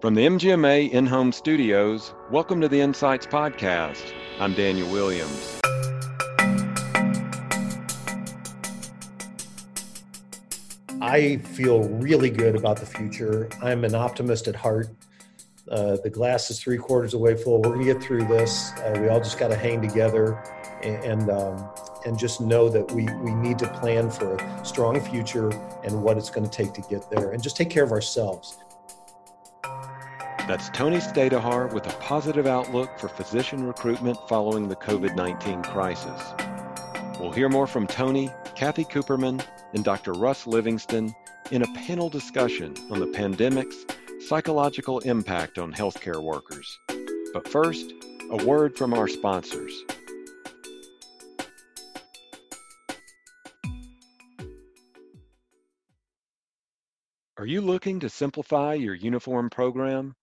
From the MGMA in home studios, welcome to the Insights Podcast. I'm Daniel Williams. I feel really good about the future. I'm an optimist at heart. Uh, the glass is three quarters away full. We're going to get through this. Uh, we all just got to hang together and and, um, and just know that we, we need to plan for a strong future and what it's going to take to get there and just take care of ourselves. That's Tony Stajduhar with a positive outlook for physician recruitment following the COVID 19 crisis. We'll hear more from Tony, Kathy Cooperman, and Dr. Russ Livingston in a panel discussion on the pandemic's psychological impact on healthcare workers. But first, a word from our sponsors. Are you looking to simplify your uniform program?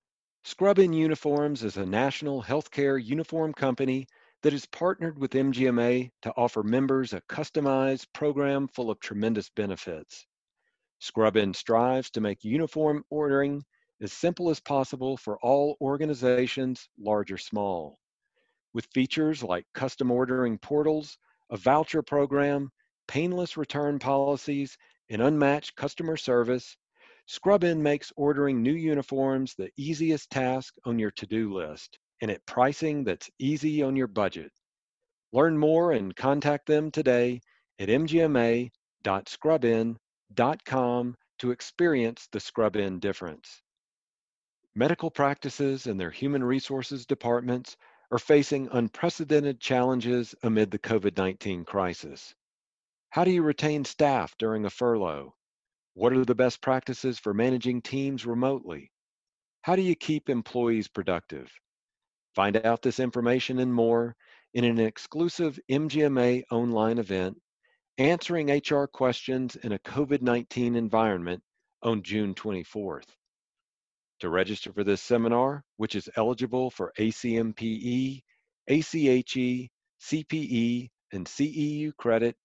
Scrubin Uniforms is a national healthcare uniform company that has partnered with MGMA to offer members a customized program full of tremendous benefits. Scrubin strives to make uniform ordering as simple as possible for all organizations, large or small. With features like custom ordering portals, a voucher program, painless return policies, and unmatched customer service, Scrubin makes ordering new uniforms the easiest task on your to-do list and at pricing that's easy on your budget. Learn more and contact them today at mgma.scrubin.com to experience the Scrubin difference. Medical practices and their human resources departments are facing unprecedented challenges amid the COVID 19 crisis. How do you retain staff during a furlough? What are the best practices for managing teams remotely? How do you keep employees productive? Find out this information and more in an exclusive MGMA online event, Answering HR Questions in a COVID 19 Environment on June 24th. To register for this seminar, which is eligible for ACMPE, ACHE, CPE, and CEU credit,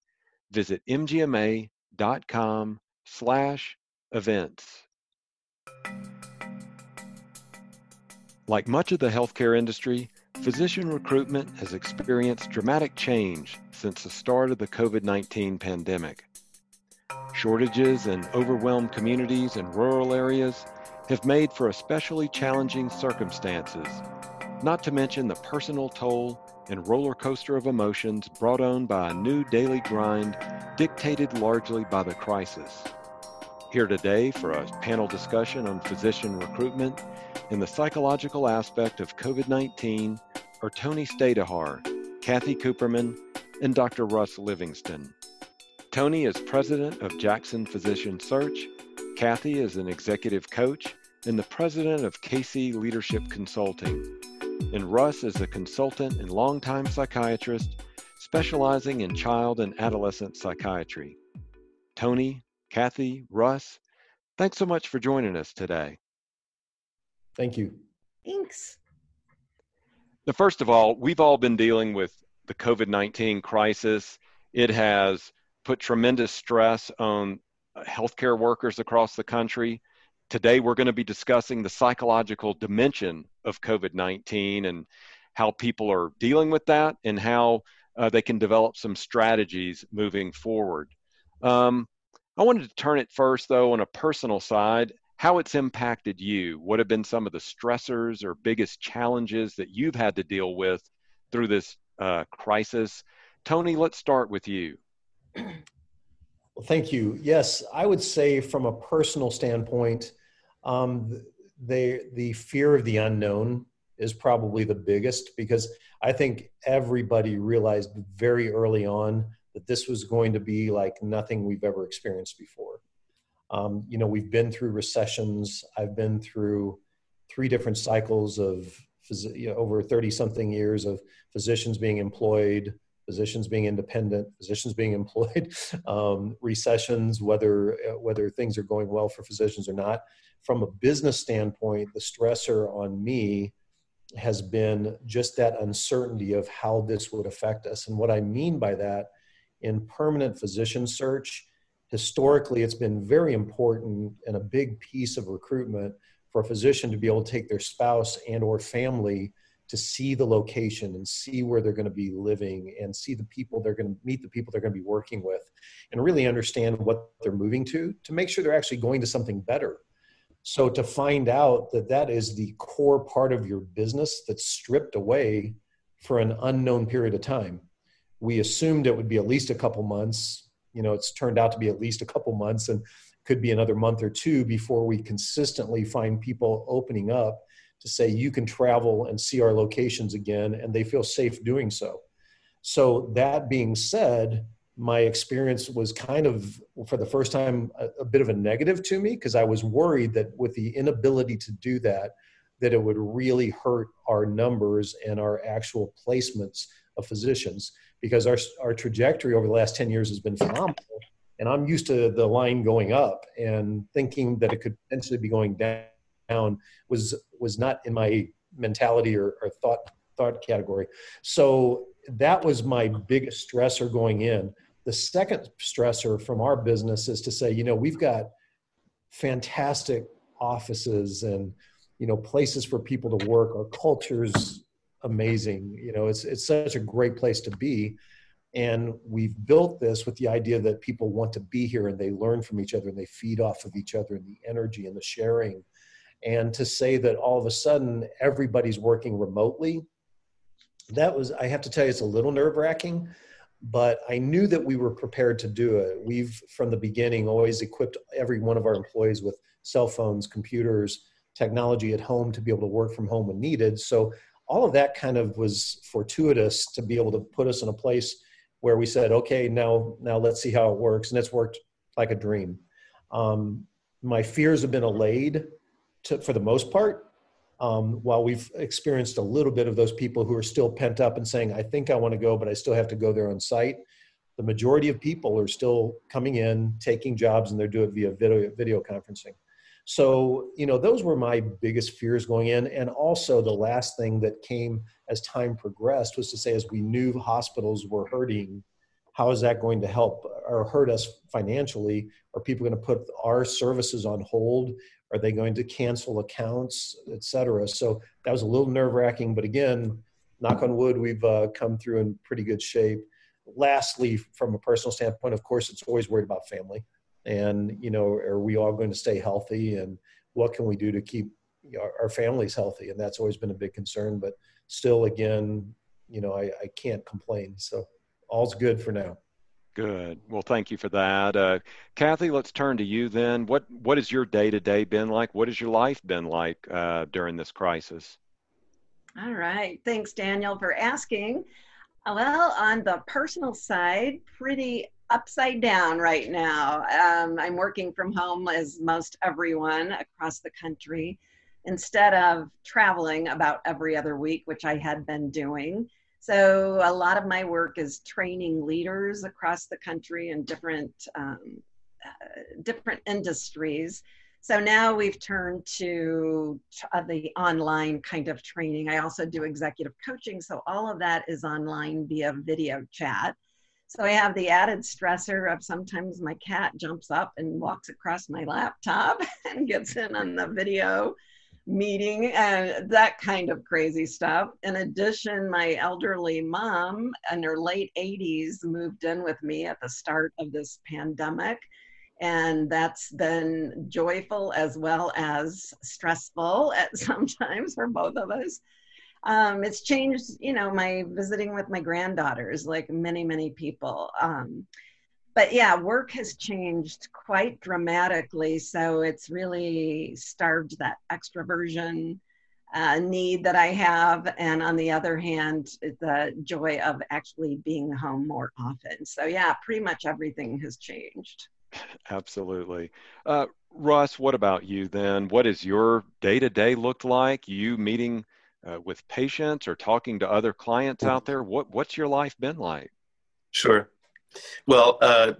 visit mgma.com slash events. Like much of the healthcare industry, physician recruitment has experienced dramatic change since the start of the COVID 19 pandemic. Shortages in overwhelmed communities and rural areas have made for especially challenging circumstances, not to mention the personal toll and roller coaster of emotions brought on by a new daily grind dictated largely by the crisis. Here today for a panel discussion on physician recruitment and the psychological aspect of COVID 19 are Tony Stajduhar, Kathy Cooperman, and Dr. Russ Livingston. Tony is president of Jackson Physician Search, Kathy is an executive coach and the president of KC Leadership Consulting, and Russ is a consultant and longtime psychiatrist specializing in child and adolescent psychiatry. Tony, Kathy, Russ, thanks so much for joining us today. Thank you. Thanks. Now, first of all, we've all been dealing with the COVID 19 crisis. It has put tremendous stress on uh, healthcare workers across the country. Today, we're going to be discussing the psychological dimension of COVID 19 and how people are dealing with that and how uh, they can develop some strategies moving forward. Um, I wanted to turn it first, though, on a personal side, how it's impacted you. What have been some of the stressors or biggest challenges that you've had to deal with through this uh, crisis? Tony, let's start with you. Well, thank you. Yes, I would say from a personal standpoint, um, the the fear of the unknown is probably the biggest because I think everybody realized very early on that this was going to be like nothing we've ever experienced before. Um, you know, we've been through recessions. I've been through three different cycles of you know, over 30 something years of physicians being employed, physicians being independent, physicians being employed, um, recessions, whether, whether things are going well for physicians or not. From a business standpoint, the stressor on me has been just that uncertainty of how this would affect us. And what I mean by that in permanent physician search, historically it's been very important and a big piece of recruitment for a physician to be able to take their spouse and or family to see the location and see where they're going to be living and see the people they're going to meet the people they're going to be working with and really understand what they're moving to to make sure they're actually going to something better. So to find out that that is the core part of your business that's stripped away for an unknown period of time. We assumed it would be at least a couple months. You know it's turned out to be at least a couple months and could be another month or two before we consistently find people opening up to say you can travel and see our locations again and they feel safe doing so. So that being said my experience was kind of for the first time a, a bit of a negative to me because i was worried that with the inability to do that that it would really hurt our numbers and our actual placements of physicians. Because our, our trajectory over the last 10 years has been phenomenal and i'm used to the line going up and thinking that it could potentially be going down down was was not in my mentality or, or thought thought category. So that was my biggest stressor going in. The second stressor from our business is to say, you know, we've got fantastic offices and you know places for people to work. Our culture's amazing. You know, it's it's such a great place to be. And we've built this with the idea that people want to be here and they learn from each other and they feed off of each other and the energy and the sharing and to say that all of a sudden everybody's working remotely that was i have to tell you it's a little nerve wracking but i knew that we were prepared to do it. We've from the beginning always equipped every one of our employees with cell phones computers technology at home to be able to work from home when needed. So all of that kind of was fortuitous to be able to put us in a place where we said okay now now let's see how it works. And it's worked like a dream. Um, my fears have been allayed to, for the most part. Um, while we've experienced a little bit of those people who are still pent up and saying, I think I want to go, but I still have to go there on site. The majority of people are still coming in, taking jobs, and they're doing it via video, video conferencing. So, you know, those were my biggest fears going in. And also, the last thing that came as time progressed was to say, as we knew hospitals were hurting, how is that going to help or hurt us financially? Are people going to put our services on hold? Are they going to cancel accounts, et cetera? So that was a little nerve wracking, but again, knock on wood, we've uh, come through in pretty good shape. Lastly, from a personal standpoint, of course, it's always worried about family. And, you know, are we all going to stay healthy? And what can we do to keep our, families healthy? And that's always been a big concern. But still, again, you know, I, I can't complain. So all's good for now. Good. Well, thank you for that. Uh, Kathy, let's turn to you then. What what has your day to day been like? What has your life been like uh, during this crisis? All right. Thanks, Daniel, for asking. Well, on the personal side, pretty upside down right now. Um, I'm working from home as most everyone across the country instead of traveling about every other week, which I had been doing. So a lot of my work is training leaders across the country in different um, uh, different industries. So now we've turned to uh, the online kind of training. I also do executive coaching, so all of that is online via video chat. So I have the added stressor of sometimes my cat jumps up and walks across my laptop and gets in on the video meeting and that kind of crazy stuff. In addition, my elderly mom in her late 80s moved in with me at the start of this pandemic. And that's been joyful as well as stressful at sometimes for both of us. Um, it's changed, you know, my visiting with my granddaughters, like many, many people. Um, but yeah, work has changed quite dramatically. So it's really starved that extroversion uh, need that I have. And on the other hand, the joy of actually being home more often. So yeah, pretty much everything has changed. Absolutely. Uh, Russ, what about you then? What does your day to day look like? You meeting uh, with patients or talking to other clients out there? What, what's your life been like? Sure. Well, uh,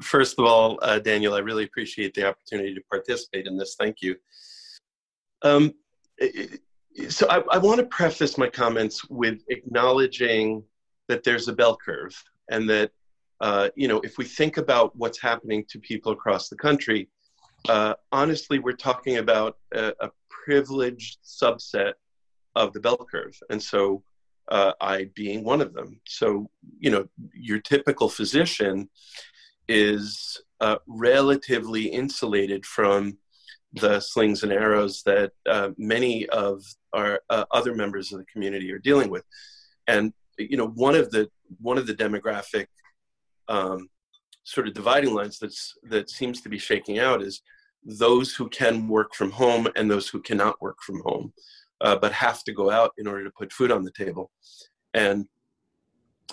first of all, uh, Daniel, I really appreciate the opportunity to participate in this. Thank you. Um, so I, I want to preface my comments with acknowledging that there's a bell curve and that, uh, you know, if we think about what's happening to people across the country, uh, honestly, we're talking about a, a privileged subset of the bell curve. And so uh, I being one of them. So, you know, your typical physician is uh, relatively insulated from the slings and arrows that uh, many of our uh, other members of the community are dealing with. And, you know, one of the one of the demographic um, sort of dividing lines that's that seems to be shaking out is those who can work from home and those who cannot work from home uh, but have to go out in order to put food on the table. And,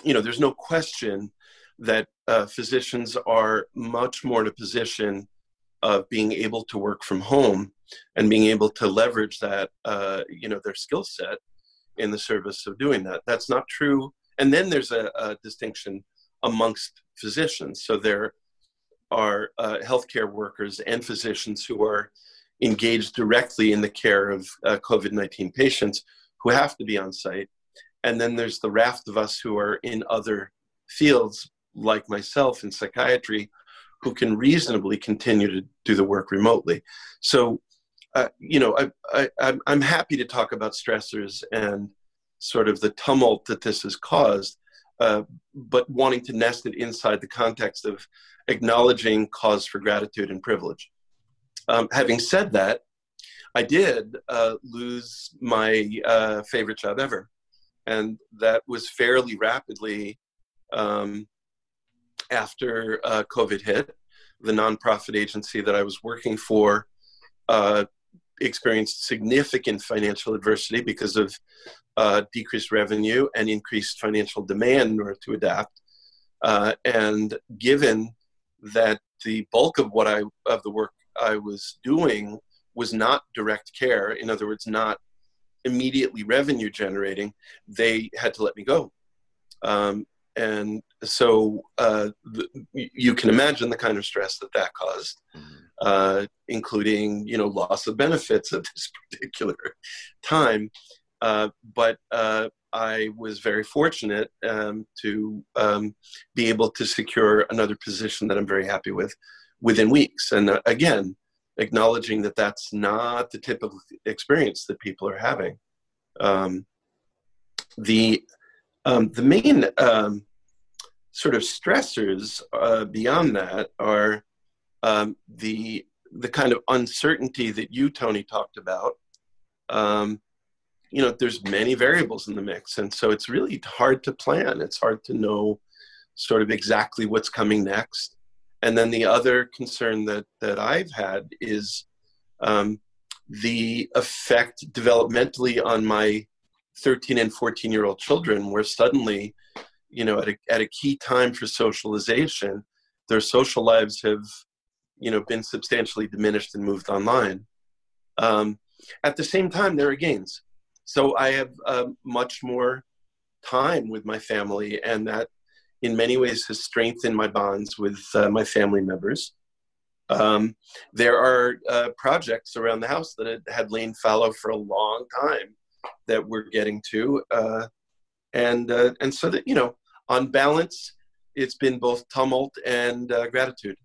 you know, there's no question that uh, physicians are much more in a position of being able to work from home and being able to leverage that, uh, you know, their skill set in the service of doing that. That's not true. And then there's a, a distinction amongst physicians. So there are uh, healthcare workers and physicians who are engaged directly in the care of uh, COVID 19 patients who have to be on site. And then there's the raft of us who are in other fields, like myself in psychiatry, who can reasonably continue to do the work remotely. So, uh, you know, I, I, I'm happy to talk about stressors and sort of the tumult that this has caused, uh, but wanting to nest it inside the context of acknowledging cause for gratitude and privilege. Um, having said that, I did uh, lose my uh, favorite job ever. And that was fairly rapidly um, after uh, COVID hit. The nonprofit agency that I was working for uh, experienced significant financial adversity because of uh, decreased revenue and increased financial demand in order to adapt. Uh, and given that the bulk of what I of the work I was doing was not direct care, in other words, not immediately revenue generating, they had to let me go. Um, and so uh, the, you can imagine the kind of stress that that caused, mm-hmm. uh, including you know loss of benefits at this particular time. Uh, but uh, I was very fortunate um, to um, be able to secure another position that I'm very happy with within weeks. And uh, again, acknowledging that that's not the typical experience that people are having. Um, the um, the main um, sort of stressors uh, beyond that are um, the the kind of uncertainty that you, Tony, talked about. Um, you know, there's many variables in the mix, and so it's really hard to plan. It's hard to know sort of exactly what's coming next. And then the other concern that, that I've had is um, the effect developmentally on my 13 and 14 year old children, where suddenly, you know, at a, at a key time for socialization, their social lives have, you know, been substantially diminished and moved online. Um, at the same time, there are gains. So I have uh, much more time with my family, and that in many ways has strengthened my bonds with uh, my family members. Um, there are uh, projects around the house that had, lain fallow for a long time that we're getting to, uh, and uh, and so that you know, on balance, it's been both tumult and uh, gratitude.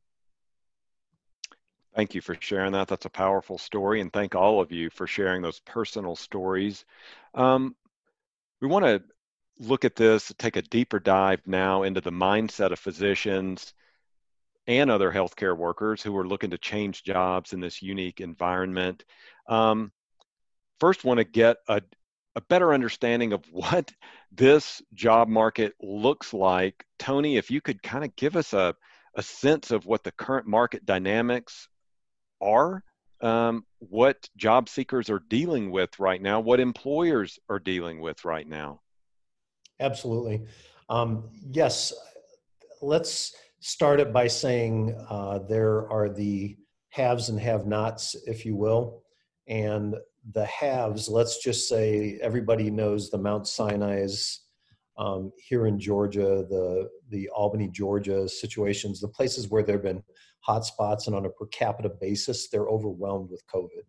Thank you for sharing that. That's a powerful story, and thank all of you for sharing those personal stories. Um, we want to look at this, take a deeper dive now into the mindset of physicians and other healthcare workers who are looking to change jobs in this unique environment. Um, first, want to get a, a better understanding of what this job market looks like. Tony, if you could kind of give us a, a sense of what the current market dynamics are, um, what job seekers are dealing with right now, what employers are dealing with right now. Absolutely. Um, yes, let's start it by saying uh, there are the haves and have nots, if you will. And the haves, let's just say everybody knows the Mount Sinai's um, here in Georgia, the, the Albany, Georgia situations, the places where there have been hotspots and on a per capita basis, they're overwhelmed with COVID.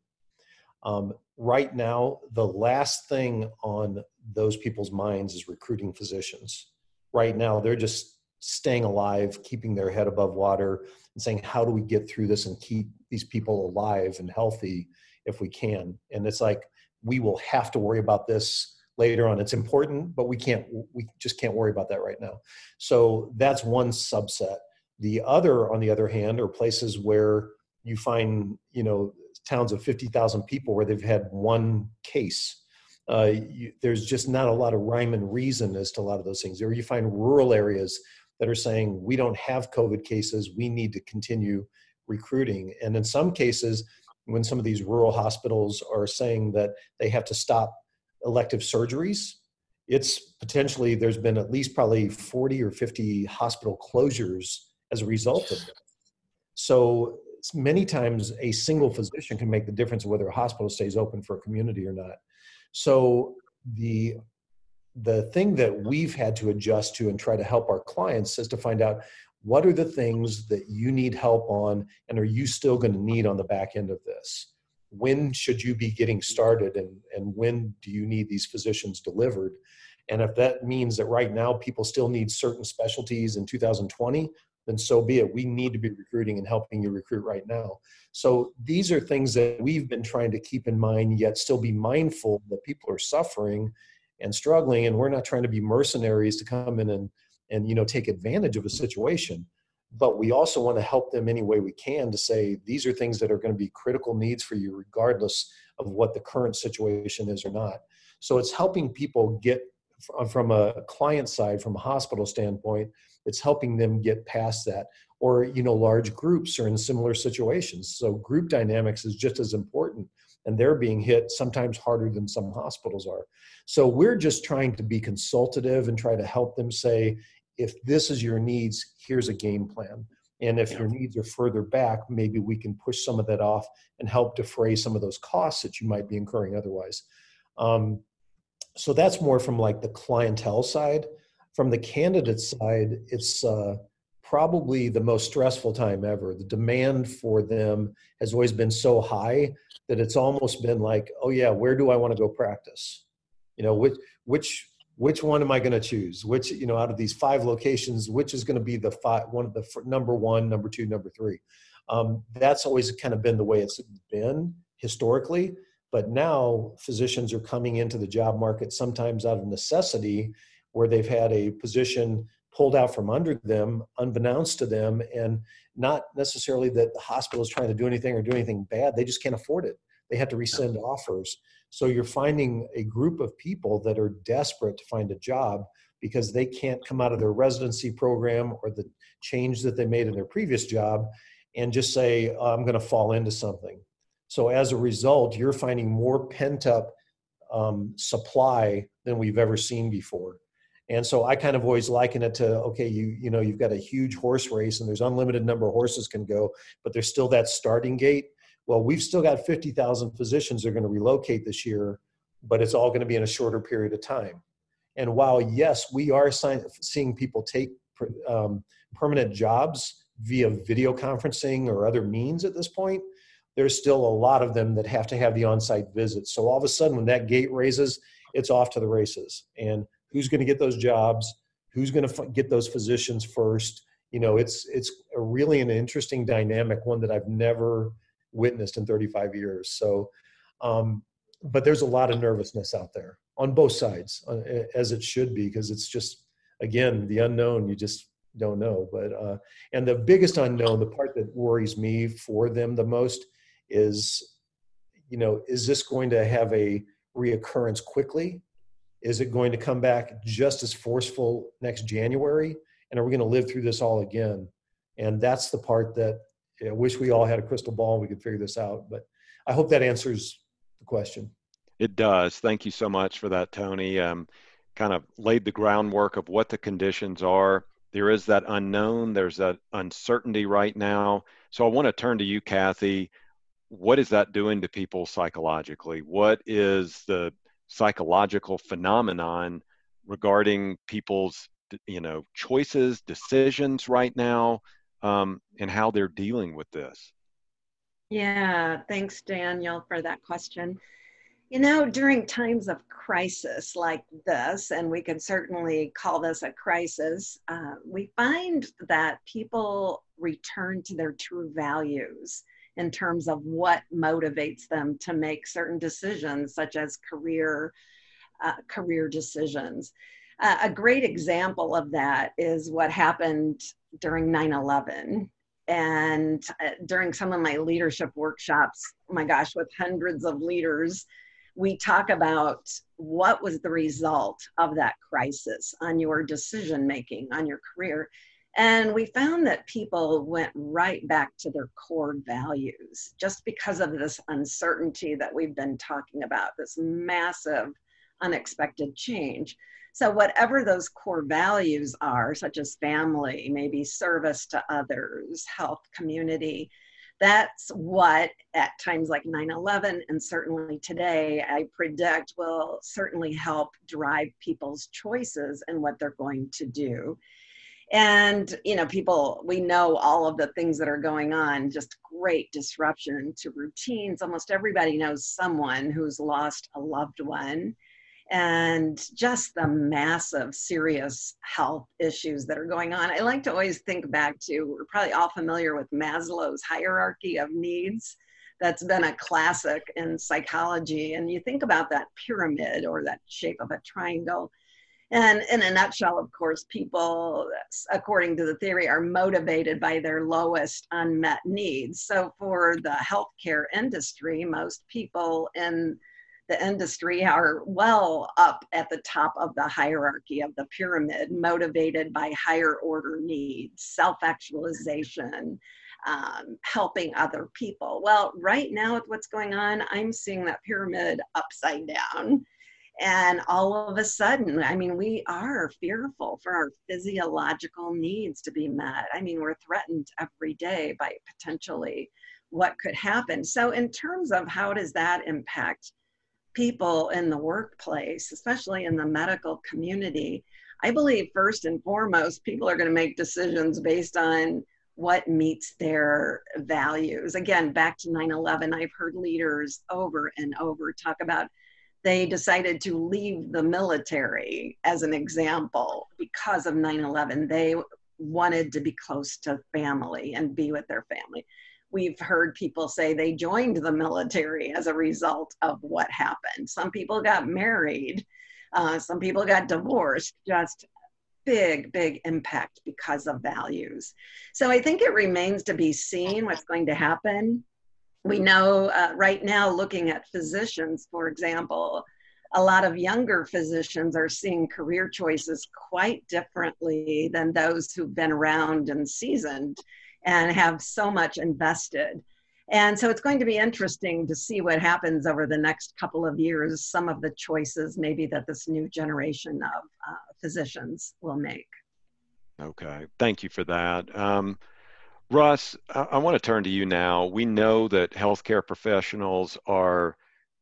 Um, right now, the last thing on those people's minds is recruiting physicians. Right now, they're just staying alive, keeping their head above water, and saying, How do we get through this and keep these people alive and healthy if we can. And it's like we will have to worry about this later on. It's important, but we can't we just can't worry about that right now. So that's one subset. The other, on the other hand, are places where you find you know towns of 50,000 people where they've had one case. Uh, you, there's just not a lot of rhyme and reason as to a lot of those things. Or you find rural areas that are saying we don't have COVID cases, we need to continue recruiting. And in some cases, when some of these rural hospitals are saying that they have to stop elective surgeries, it's potentially there's been at least probably 40 or 50 hospital closures as a result of it. So many times a single physician can make the difference of whether a hospital stays open for a community or not. So the the thing that we've had to adjust to and try to help our clients is to find out what are the things that you need help on and are you still going to need on the back end of this when should you be getting started and, and when do you need these physicians delivered and if that means that right now people still need certain specialties in 2020 then so be it. We need to be recruiting and helping you recruit right now. So these are things that we've been trying to keep in mind yet still be mindful that people are suffering and struggling and we're not trying to be mercenaries to come in and and you know take advantage of a situation. But we also want to help them any way we can to say these are things that are going to be critical needs for you regardless of what the current situation is or not. So it's helping people get from a client side from a hospital standpoint it's helping them get past that or you know large groups are in similar situations so group dynamics is just as important and they're being hit sometimes harder than some hospitals are so we're just trying to be consultative and try to help them say if this is your needs, here's a game plan. And if yeah. your needs are further back, maybe we can push some of that off and help defray some of those costs that you might be incurring otherwise. Um, so that's more from like the clientele side. From the candidate side, it's uh, probably the most stressful time ever. The demand for them has always been so high that it's almost been like, oh yeah, where do I want to go practice? You know, which which which one am I going to choose? Which, you know, out of these five locations, which is going to be the five, one of the number one, number two, number three? Um, that's always kind of been the way it's been historically. But now physicians are coming into the job market sometimes out of necessity, where they've had a position pulled out from under them, unbeknownst to them, and not necessarily that the hospital is trying to do anything or do anything bad. They just can't afford it. They had to rescind offers. So you're finding a group of people that are desperate to find a job because they can't come out of their residency program or the change that they made in their previous job and just say, oh, I'm going to fall into something. So as a result, you're finding more pent up um, supply than we've ever seen before. And so I kind of always liken it to okay, you you know you've got a huge horse race and there's unlimited number of horses can go, but there's still that starting gate well, we've still got 50,000 physicians that are going to relocate this year, but it's all going to be in a shorter period of time. And while, yes, we are seeing people take um, permanent jobs via video conferencing or other means at this point, there's still a lot of them that have to have the on site visits. So all of a sudden, when that gate raises, it's off to the races. And who's going to get those jobs? Who's going to get those physicians first? You know, it's it's really an interesting dynamic, one that I've never witnessed in 35 years. So, um, but there's a lot of nervousness out there on both sides, uh, as it should be, because it's just again the unknown. You just don't know. But uh, and the biggest unknown, the part that worries me for them the most, is you know, is this going to have a reoccurrence quickly? Is it going to come back just as forceful next January? And are we going to live through this all again? And that's the part that I wish we all had a crystal ball and we could figure this out. But I hope that answers the question. It does. Thank you so much for that, Tony. Um, kind of laid the groundwork of what the conditions are. There is that unknown, there's that uncertainty right now. So I want to turn to you, Kathy. What is that doing to people psychologically? What is the psychological phenomenon regarding people's you know choices decisions right now um, and how they're dealing with this. Yeah, thanks, Daniel, for that question. You know, during times of crisis like this, and we can certainly call this a crisis, uh, we find that people return to their true values in terms of what motivates them to make certain decisions, such as career uh, career decisions. Uh, a great example of that is what happened during 9/11 and uh, during some of my leadership workshops my gosh with hundreds of leaders we talk about what was the result of that crisis on your decision making on your career and we found that people went right back to their core values just because of this uncertainty that we've been talking about, this massive unexpected change. So, whatever those core values are, such as family, maybe service to others, health, community, that's what at times like 9 11 and certainly today, I predict will certainly help drive people's choices and what they're going to do and you know people we know all of the things that are going on just great disruption to routines. Almost everybody knows someone who's lost a loved one. And just the massive serious health issues that are going on. I like to always think back to we're probably all familiar with maslow's hierarchy of needs. That's been a classic in psychology. And you think about that pyramid or that shape of a triangle and in a nutshell, of course, people, according to the theory, are motivated by their lowest unmet needs. So for the healthcare industry, most people in the industry are well up at the top of the hierarchy of the pyramid, motivated by higher order needs, self actualization, um, helping other people. Well, right now, with what's going on, I'm seeing that pyramid upside down. And all of a sudden, I mean, we are fearful for our physiological needs to be met. I mean, we're threatened every day by potentially what could happen. So, in terms of how does that impact people in the workplace, especially in the medical community, I believe first and foremost, people are going to make decisions based on what meets their values. Again, back to 9 11, I've heard leaders over and over talk about they decided to leave the military as an example because of 9-11 they wanted to be close to family and be with their family. We've heard people say they joined the military as a result of what happened. Some people got married uh, some people got divorced just big big impact because of values. So i think it remains to be seen what's going to happen we know uh, right now looking at physicians for example a lot of younger physicians are seeing career choices quite differently than those who've been around and seasoned and have so much invested. And so it's going to be interesting to see what happens over the next couple of years some of the choices maybe that this new generation of uh, physicians will make. Okay. Thank you for that. Um, Russ, I, want to turn to you now. We know that healthcare professionals are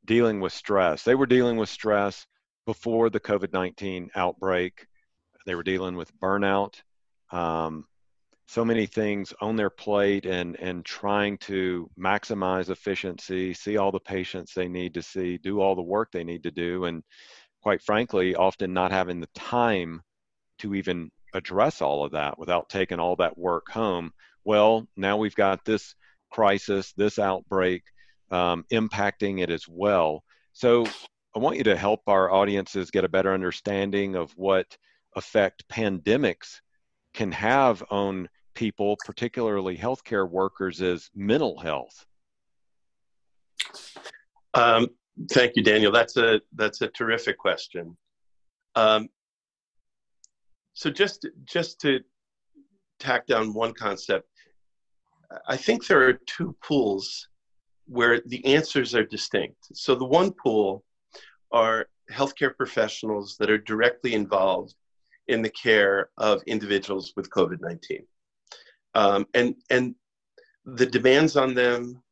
dealing with stress. They were dealing with stress before the COVID 19 outbreak. They were dealing with burnout, um, so many things on their plate, and, and trying to maximize efficiency, see all the patients they need to see, do all the work they need to do, and quite frankly, often not having the time to even address all of that without taking all that work home well, now we've got this crisis, this outbreak um, impacting it as well. So I want you to help our audiences get a better understanding of what effect pandemics can have on people, particularly healthcare workers, as mental health. Um, thank you, Daniel. That's a that's a terrific question. Um, so just just to tack down one concept, I think there are two pools where the answers are distinct. So the one pool are healthcare professionals that are directly involved in the care of individuals with COVID 19. Um, and, and the demands on them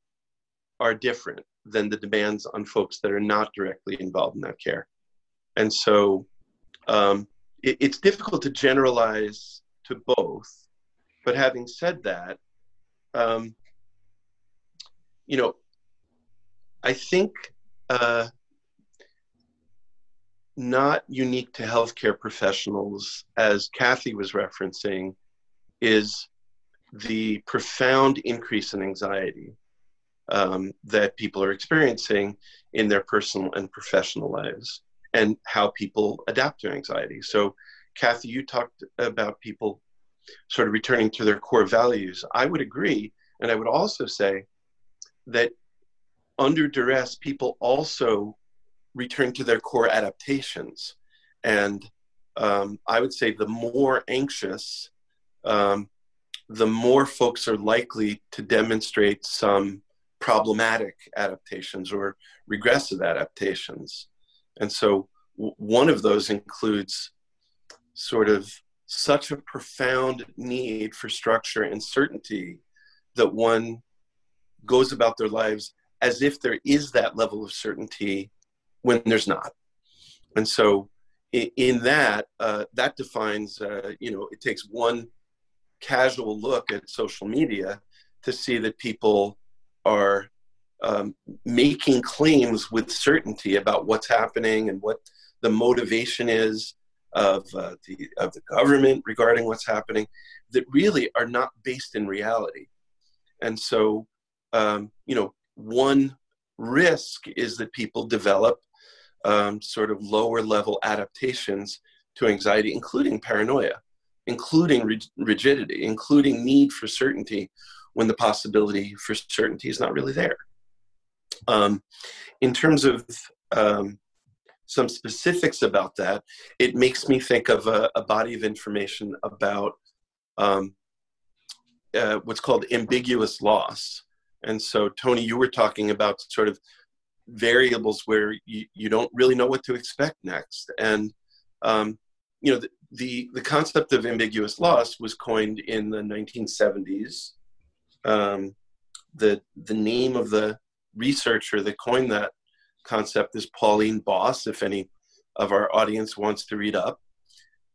are different than the demands on folks that are not directly involved in that care. And so um, it, it's difficult to generalize to both. But having said that, um, you know, I think uh, not unique to healthcare professionals, as Kathy was referencing, is the profound increase in anxiety um, that people are experiencing in their personal and professional lives and how people adapt to anxiety. So, Kathy, you talked about people sort of returning to their core values. I would agree. And I would also say that under duress, people also return to their core adaptations. And um, I would say the more anxious, um, the more folks are likely to demonstrate some problematic adaptations or regressive adaptations. And so one of those includes sort of such a profound need for structure and certainty that one goes about their lives as if there is that level of certainty when there's not. And so in, that, uh, that defines, uh, you know, it takes one casual look at social media to see that people are um, making claims with certainty about what's happening and what the motivation is of uh, the of the government regarding what's happening that really are not based in reality. And so um, you know one risk is that people develop um, sort of lower level adaptations to anxiety including paranoia including rigidity including need for certainty when the possibility for certainty is not really there. Um, in terms of um, some specifics about that, it makes me think of a, a body of information about um, uh, what's called ambiguous loss. And so, Tony, you were talking about sort of variables where you, you don't really know what to expect next. And, um, you know, the, the, the, concept of ambiguous loss was coined in the 1970s. Um, the, the name of the researcher that coined that concept is Pauline Boss, if any of our audience wants to read up.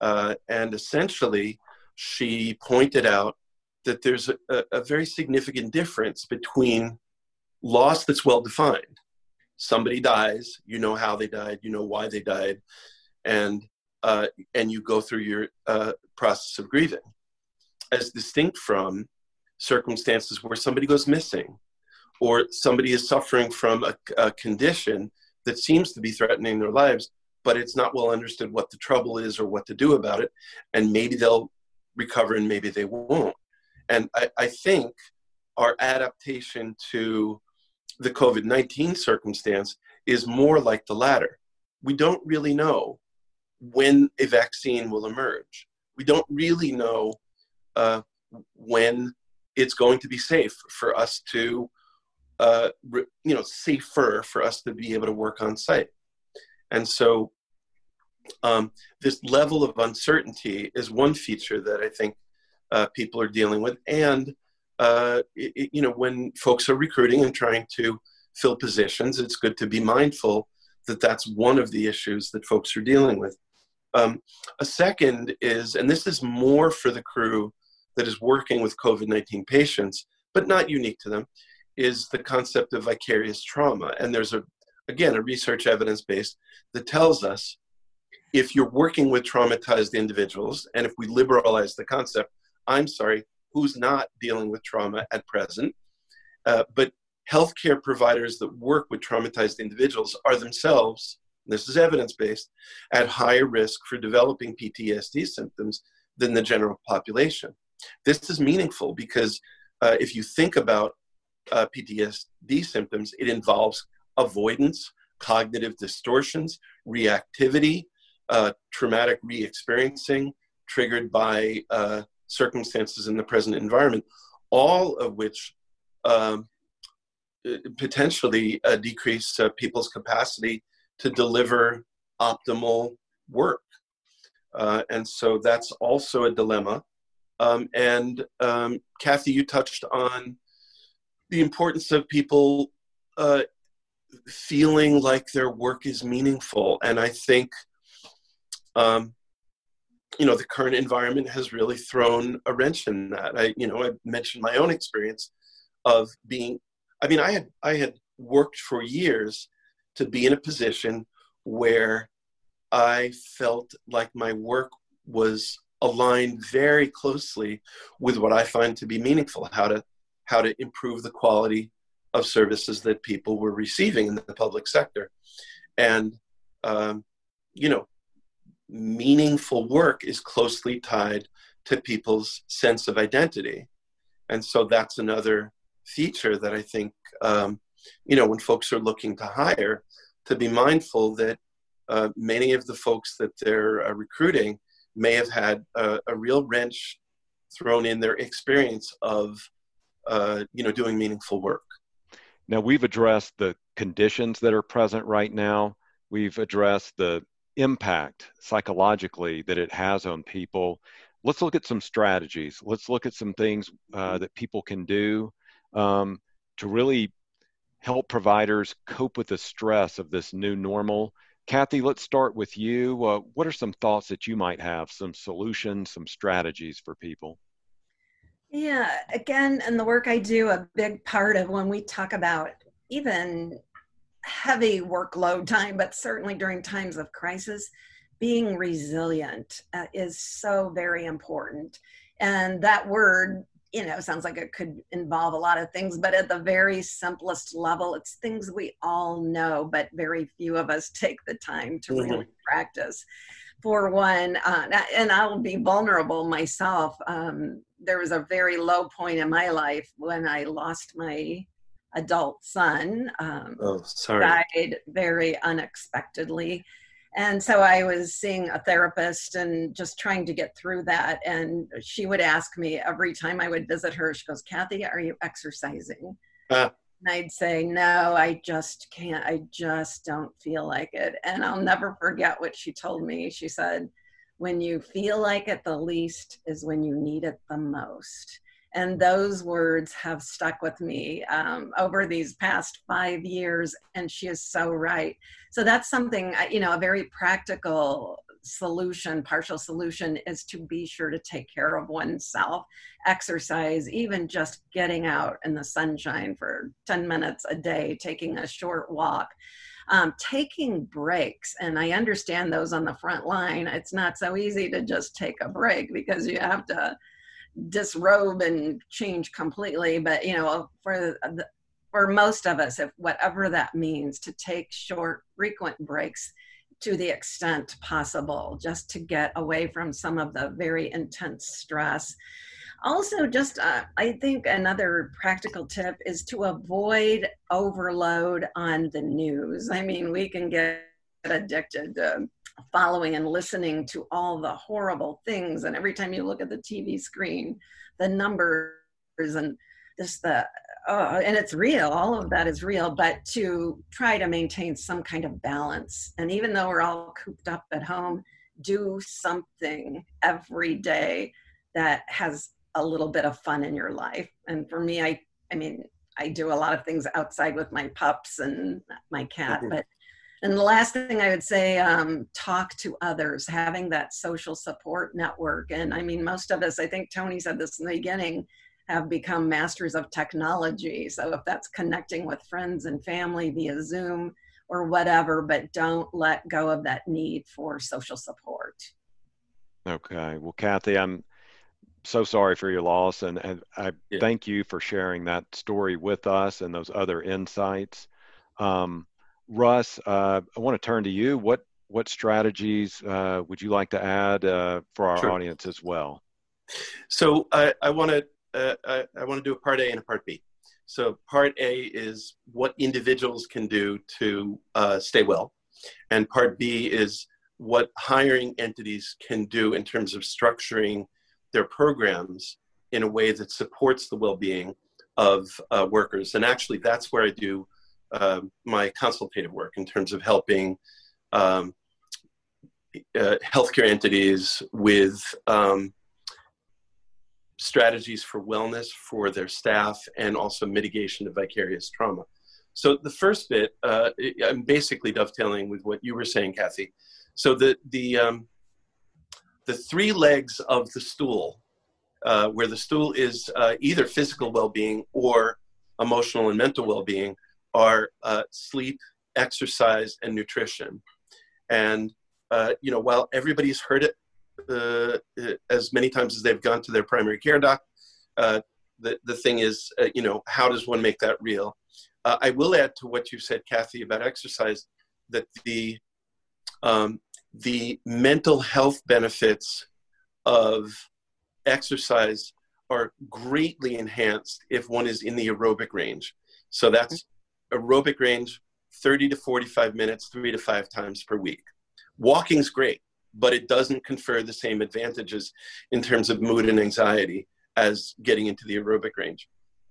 Uh, and essentially, she pointed out that there's a, a very significant difference between loss that's well defined. Somebody dies, you know how they died, you know why they died, and uh, and you go through your uh, process of grieving, as distinct from circumstances where somebody goes missing or somebody is suffering from a, a condition that seems to be threatening their lives, but it's not well understood what the trouble is or what to do about it. And maybe they'll recover and maybe they won't. And I, I think our adaptation to the COVID 19 circumstance is more like the latter. We don't really know when a vaccine will emerge. We don't really know uh, when it's going to be safe for us to uh, you know safer for us to be able to work on site. And so um, this level of uncertainty is one feature that i think uh, people are dealing with. And uh, it, you know when folks are recruiting and trying to fill positions it's good to be mindful that that's one of the issues that folks are dealing with. Um, a second is and this is more for the crew that is working with covid-19 patients but not unique to them is the concept of vicarious trauma. And there's a, again, a research evidence base that tells us if you're working with traumatized individuals, and if we liberalize the concept, I'm sorry, who's not dealing with trauma at present, uh, but healthcare providers that work with traumatized individuals are themselves, this is evidence based, at higher risk for developing PTSD symptoms than the general population. This is meaningful because uh, if you think about uh, PTSD symptoms, it involves avoidance, cognitive distortions, reactivity, uh, traumatic re experiencing triggered by uh, circumstances in the present environment, all of which um, potentially uh, decrease uh, people's capacity to deliver optimal work. Uh, and so that's also a dilemma. Um, and um, Kathy, you touched on the importance of people uh, feeling like their work is meaningful. And I think, um, you know, the current environment has really thrown a wrench in that. I, you know, I mentioned my own experience of being. I mean, I had I had worked for years to be in a position where I felt like my work was aligned very closely with what I find to be meaningful. How to how to improve the quality of services that people were receiving in the public sector. And, um, you know, meaningful work is closely tied to people's sense of identity. And so that's another feature that I think, um, you know, when folks are looking to hire, to be mindful that uh, many of the folks that they're uh, recruiting may have had a, a, real wrench thrown in their experience of, you know, doing meaningful work. Now we've addressed the conditions that are present right now. We've addressed the impact psychologically that it has on people. Let's look at some strategies. Let's look at some things uh, that people can do um, to really help providers cope with the stress of this new normal. Kathy, let's start with you. Uh, what are some thoughts that you might have, some solutions, some strategies for people? Yeah, again, in the work I do, a big part of when we talk about even heavy workload time, but certainly during times of crisis, being resilient uh, is so very important. And that word, you know, sounds like it could involve a lot of things, but at the very simplest level, it's things we all know, but very few of us take the time to mm-hmm. really practice. For one, uh, and I'll be vulnerable myself. Um, there was a very low point in my life when I lost my adult son. Um, oh, sorry. Died very unexpectedly. And so I was seeing a therapist and just trying to get through that. And she would ask me every time I would visit her, she goes, Kathy, are you exercising? Uh. And I'd say, no, I just can't. I just don't feel like it. And I'll never forget what she told me. She said, when you feel like it the least is when you need it the most and those words have stuck with me um, over these past five years and she is so right so that's something you know a very practical solution partial solution is to be sure to take care of oneself exercise even just getting out in the sunshine for 10 minutes a day taking a short walk um, taking breaks. And i understand those on the front line. It's not so easy to just take a break because you have to disrobe and change completely. But you know for the, for most of us if whatever that means to take short frequent breaks to the extent possible just to get away from some of the very intense stress also just uh, i think another practical tip is to avoid overload on the news i mean we can get addicted to following and listening to all the horrible things. And every time you look at the TV screen, the numbers and just the, uh, and it's real, all of that is real, but to try to maintain some kind of balance. And even though we're all cooped up at home, do something every day that has a little bit of fun in your life. And for me, I, I mean, I do a lot of things outside with my pups and my cat, mm-hmm. but and the last thing I would say, um, talk to others, having that social support network. And I mean, most of us, I think Tony said this in the beginning, have become masters of technology. So if that's connecting with friends and family via Zoom or whatever, but don't let go of that need for social support. Okay. Well, Kathy, I'm so sorry for your loss. And, and I yeah. thank you for sharing that story with us and those other insights. Um, Russ, uh, I want to turn to you. What what strategies uh, would you like to add uh, for our sure. audience as well? So I, I want to uh, I, I want to do a part A and a part B. So part A is what individuals can do to uh, stay well, and part B is what hiring entities can do in terms of structuring their programs in a way that supports the well-being of uh, workers. And actually, that's where I do uh, my consultative work in terms of helping um, uh, healthcare entities with um, strategies for wellness for their staff and also mitigation of vicarious trauma. So the first bit, uh, I'm basically dovetailing with what you were saying, Kathy. So the the um, the three legs of the stool, uh, where the stool is uh, either physical well-being or emotional and mental well-being, are uh, sleep, exercise, and nutrition. And uh, you know, while everybody's heard it uh, as many times as they've gone to their primary care doc, uh, the the thing is, uh, you know, how does one make that real? uh, I will add to what you said, Kathy, about exercise, that the um, the mental health benefits of exercise are greatly enhanced if one is in the aerobic range. So that's aerobic range 30 to 45 minutes, three to five times per week. Walking's great, but it doesn't confer the same advantages in terms of mood and anxiety as getting into the aerobic range.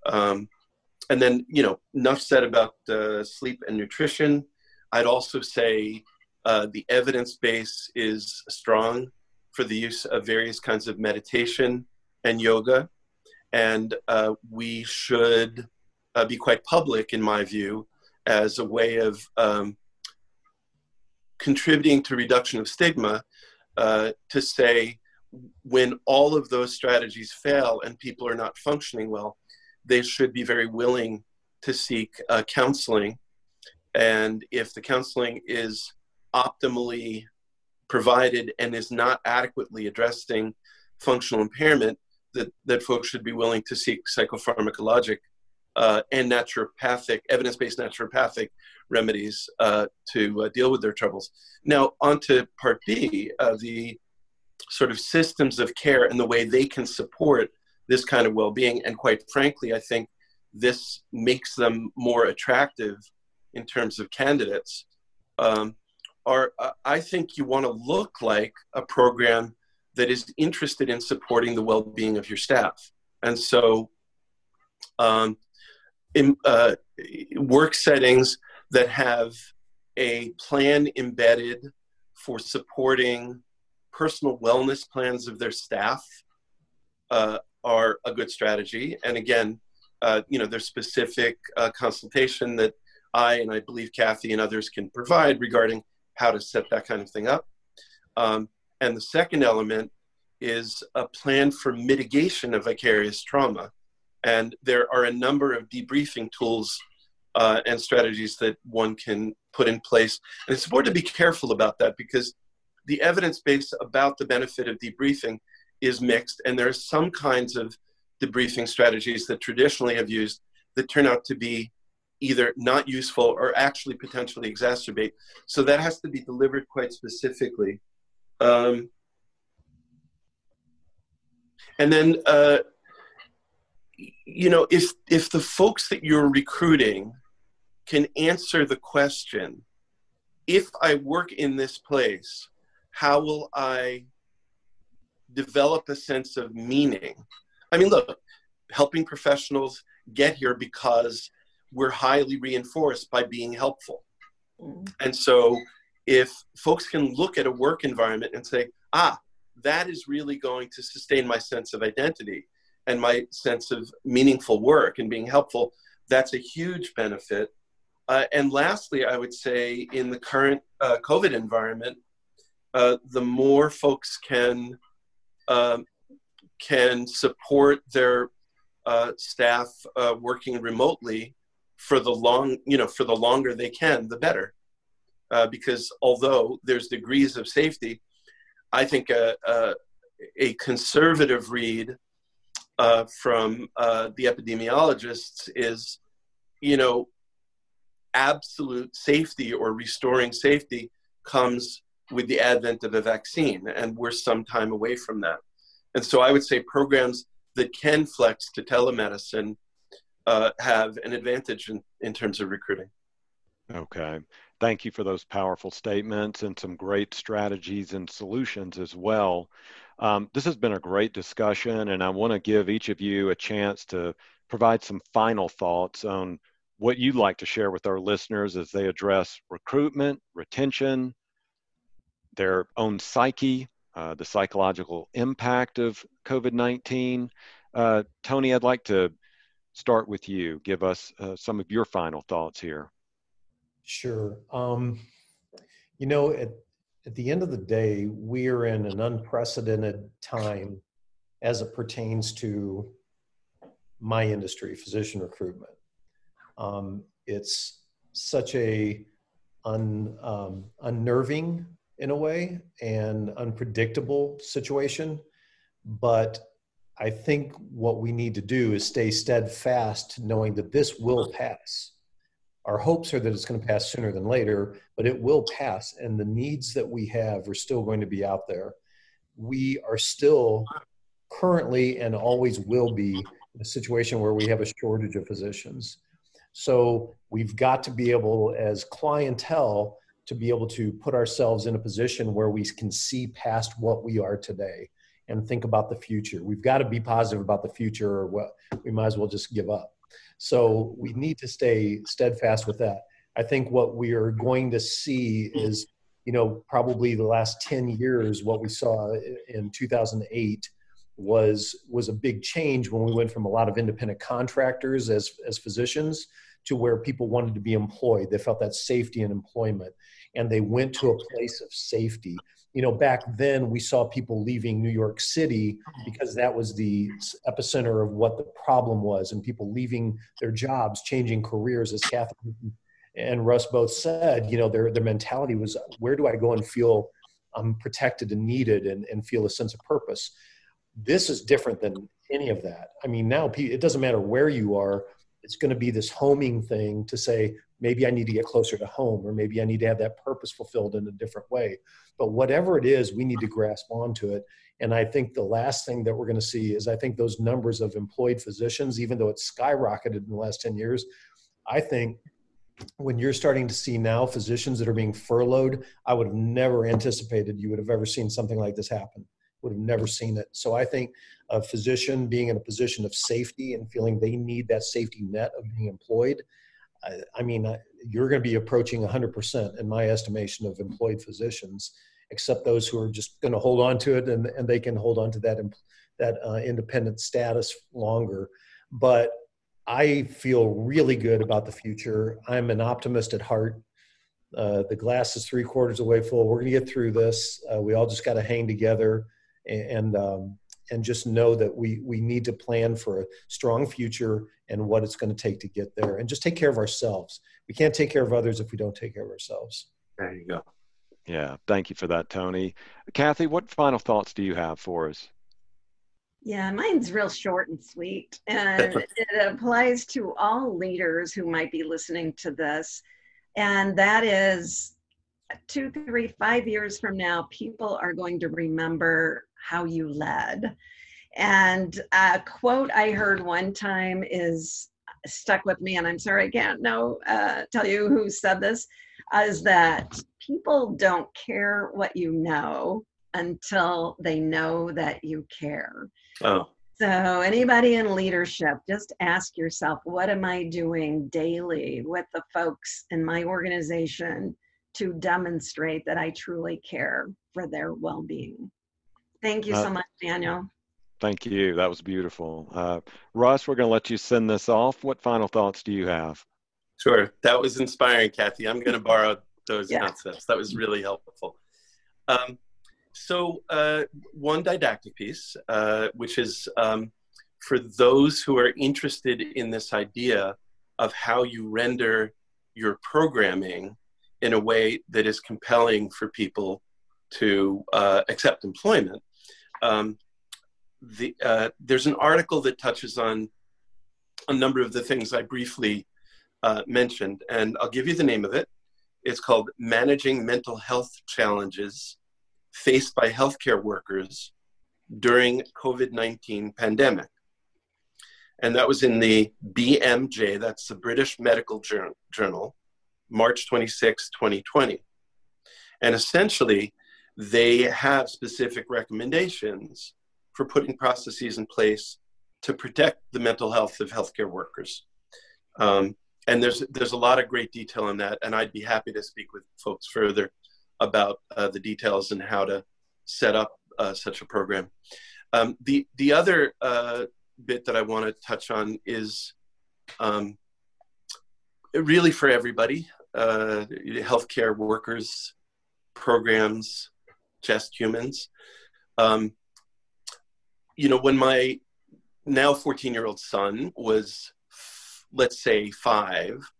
Um, and then, you know, enough said about uh, sleep and nutrition. I'd also say uh, the evidence base is strong for the use of various kinds of meditation and yoga. And uh, we should uh, be quite public, in my view, as a way of um, contributing to reduction of stigma uh, to say when all of those strategies fail and people are not functioning well, they should be very willing to seek uh, counseling. And if the counseling is optimally provided and is not adequately addressing functional impairment, that, that folks should be willing to seek psychopharmacologic uh, and naturopathic, evidence based naturopathic remedies uh, to uh, deal with their troubles. Now, on to part B, the sort of systems of care and the way they can support this kind of well being. And quite frankly, I think this makes them more attractive in terms of candidates. Um, are uh, I think you want to look like a program that is interested in supporting the well-being of your staff, and so um, in uh, work settings that have a plan embedded for supporting personal wellness plans of their staff uh, are a good strategy. And again, uh, you know, there's specific uh, consultation that I and I believe Kathy and others can provide regarding how to set that kind of thing up. Um, and the second element is a plan for mitigation of vicarious trauma. And there are a number of debriefing tools uh, and strategies that one can put in place. And it's important to be careful about that because the evidence base about the benefit of debriefing is mixed. And there are some kinds of debriefing strategies that traditionally have used that turn out to be either not useful or actually potentially exacerbate. So that has to be delivered quite specifically. Um, and then, uh, you know, if if the folks that you're recruiting can answer the question, if I work in this place, how will I develop a sense of meaning? I mean, look, helping professionals get here because we're highly reinforced by being helpful. Mm. And so if folks can look at a work environment and say, ah, that is really going to sustain my sense of identity and my sense of meaningful work and being helpful, that's a huge benefit. Uh, and lastly, I would say in the current uh, COVID environment, uh, the more folks can um, can support their uh, staff uh, working remotely, for the long, you know, for the longer they can, the better. Uh, because although there's degrees of safety, I think a, a, a conservative read uh, from uh, the epidemiologists is, you know, absolute safety or restoring safety comes with the advent of a vaccine, and we're some time away from that. And so I would say programs that can flex to telemedicine uh, have an advantage in, in terms of recruiting. Okay. Thank you for those powerful statements and some great strategies and solutions as well. Um, this has been a great discussion, and I want to give each of you a chance to provide some final thoughts on what you'd like to share with our listeners as they address recruitment, retention, their own psyche, uh, the psychological impact of COVID 19. Uh, Tony, I'd like to start with you. Give us uh, some of your final thoughts here. Sure. Um, you know, at the end of the day, we are in an unprecedented time as it pertains to my industry, physician recruitment. Um, it's such a un, um, unnerving, in a way, and unpredictable situation. But I think what we need to do is stay steadfast, knowing that this will pass. Our hopes are that it's going to pass sooner than later, but it will pass. And the needs that we have are still going to be out there. We are still currently and always will be in a situation where we have a shortage of physicians. So we've got to be able, as clientele, to be able to put ourselves in a position where we can see past what we are today and think about the future. We've got to be positive about the future, or what we might as well just give up. So we need to stay steadfast with that. I think what we are going to see is, you know, probably the last 10 years, what we saw in 2008 was was a big change when we went from a lot of independent contractors as as physicians to where people wanted to be employed. They felt that safety and employment, and they went to a place of safety. You know, back then we saw people leaving New York City because that was the epicenter of what the problem was, and people leaving their jobs, changing careers, as Catherine and Russ both said. You know, their their mentality was, where do I go and feel I'm protected and needed, and, and feel a sense of purpose. This is different than any of that. I mean, now it doesn't matter where you are it's going to be this homing thing to say maybe i need to get closer to home or maybe i need to have that purpose fulfilled in a different way. But whatever it is we need to grasp onto it. And i think the last thing that we're going to see is i think those numbers of employed physicians even though it's skyrocketed in the last 10 years i think when you're starting to see now physicians that are being furloughed i would have never anticipated you would have ever seen something like this happen. Would have never seen it. So I think a physician being in a position of safety and feeling they need that safety net of being employed, I, I mean, you're going to be approaching 100% in my estimation of employed physicians, except those who are just going to hold on to it and, and they can hold on to that, that uh, independent status longer. But I feel really good about the future. I'm an optimist at heart. Uh, the glass is three quarters away full. We're going to get through this. Uh, we all just got to hang together and um, and just know that we we need to plan for a strong future and what it's going to take to get there and just take care of ourselves we can't take care of others if we don't take care of ourselves there you go yeah thank you for that tony kathy what final thoughts do you have for us yeah, mine's real short and sweet. And it applies to all leaders who might be listening to this. And that is two, three, five years from now, people are going to remember how you led. And a quote I heard one time is stuck with me, and I'm sorry I can't know uh, tell you who said this, is that people don't care what you know until they know that you care. Oh. So, anybody in leadership, just ask yourself, what am I doing daily with the folks in my organization to demonstrate that I truly care for their well being? Thank you uh, so much, Daniel. Thank you. That was beautiful. Uh, Russ, we're going to let you send this off. What final thoughts do you have? Sure. That was inspiring, Kathy. I'm going to borrow those yeah. concepts. That was really helpful. Um, so, uh, one didactic piece, uh, which is um, for those who are interested in this idea of how you render your programming in a way that is compelling for people to uh, accept employment um, the, uh, there's an article that touches on a number of the things I briefly uh, mentioned, and I'll give you the name of it. It's called Managing Mental Health Challenges Faced by Healthcare Workers During COVID-19 Pandemic. And that was in the BMJ, that's the British Medical Journal, March 26, 2020. And essentially, they have specific recommendations for putting processes in place to protect the mental health of healthcare workers. Um, and there's there's a lot of great detail in that, and I'd be happy to speak with folks further about uh, the details and how to set up uh, such a program. Um, the the other uh, bit that I want to touch on is um, really for everybody, uh, healthcare workers, programs, just humans. Um, you know, when my now 14 year old son was, let's say, five,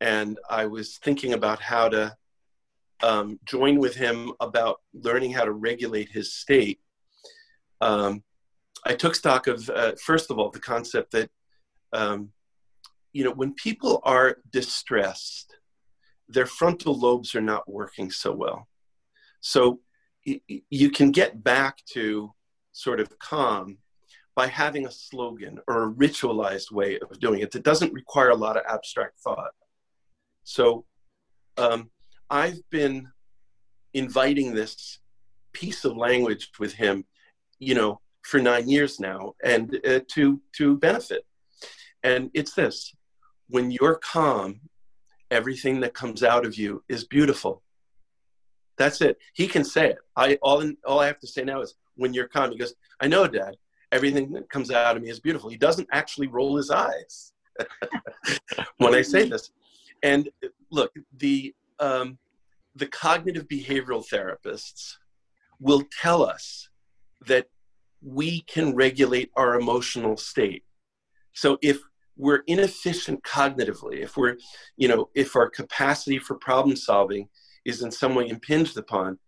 and I was thinking about how to um, join with him about learning how to regulate his state, um, I took stock of, uh, first of all, the concept that, um, you know, when people are distressed, their frontal lobes are not working so well. So you can get back to sort of calm by having a slogan or a ritualized way of doing it that doesn't require a lot of abstract thought. So um, I've been inviting this piece of language with him, you know, for nine years now, and uh, to to benefit. And it's this: when you're calm, everything that comes out of you is beautiful. That's it. He can say it. I all all I have to say now is when you're calm. He goes, I know, Dad. Everything that comes out of me is beautiful. He doesn't actually roll his eyes when I say this. And look, the um, the cognitive behavioral therapists will tell us that we can regulate our emotional state. So if we're inefficient cognitively, if we're, you know, if our capacity for problem solving is in some way impinged upon,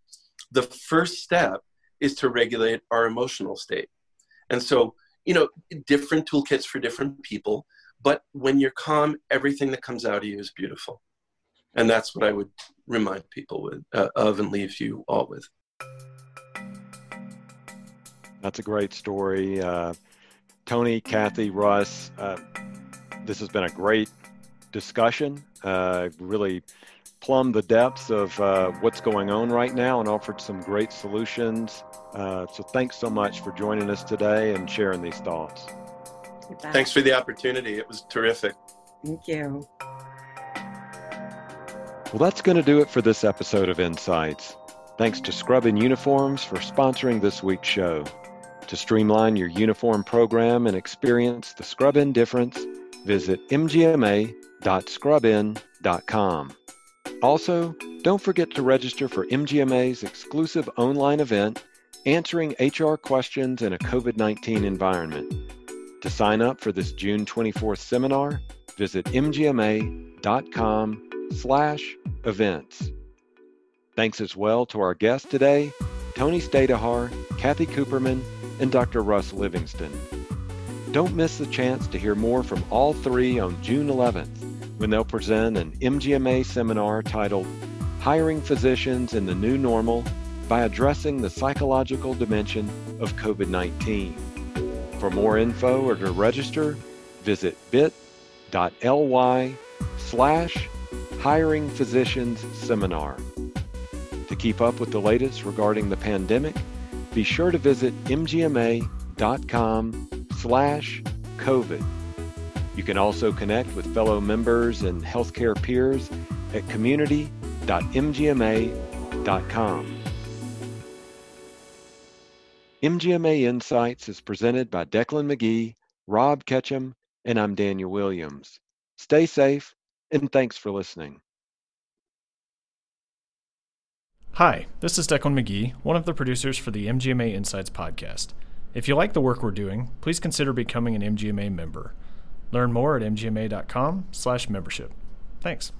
the first step is to regulate our emotional state. And so, you know, different toolkits for different people, but when you're calm, everything that comes out of you is beautiful. And that's what I would remind people with, uh, of and leave you all with. That's a great story. Uh, Tony, Kathy, Russ, uh, this has been a great discussion. Uh, really plumbed the depths of uh, what's going on right now and offered some great solutions. Uh, so thanks so much for joining us today and sharing these thoughts. Thanks for the opportunity. It was terrific. Thank you. Well, that's going to do it for this episode of Insights. Thanks to Scrubin Uniforms for sponsoring this week's show. To streamline your uniform program and experience the Scrubin difference, visit mgma.scrubin.com. Also, don't forget to register for MGMA's exclusive online event, Answering HR Questions in a COVID-19 Environment. To sign up for this June 24th seminar, visit mgma.com slash events. Thanks as well to our guests today, Tony Stajduhar, Kathy Cooperman, and Dr. Russ Livingston. Don't miss the chance to hear more from all three on June 11th when they'll present an MGMA seminar titled Hiring Physicians in the New Normal by Addressing the Psychological Dimension of COVID 19. For more info or to register, visit bit.ly slash hiring physicians seminar. To keep up with the latest regarding the pandemic, be sure to visit mgma.com slash COVID. You can also connect with fellow members and healthcare peers at community.mgma.com. MGMA Insights is presented by Decklan McGee, Rob Ketcham, and I'm Daniel Williams. Stay safe, and thanks for listening. Hi, this is Decklan McGee, one of the producers for the MGMA Insights podcast. If you like the work we're doing, please consider becoming an MGMA member. Learn more at mgma.com/membership. Thanks.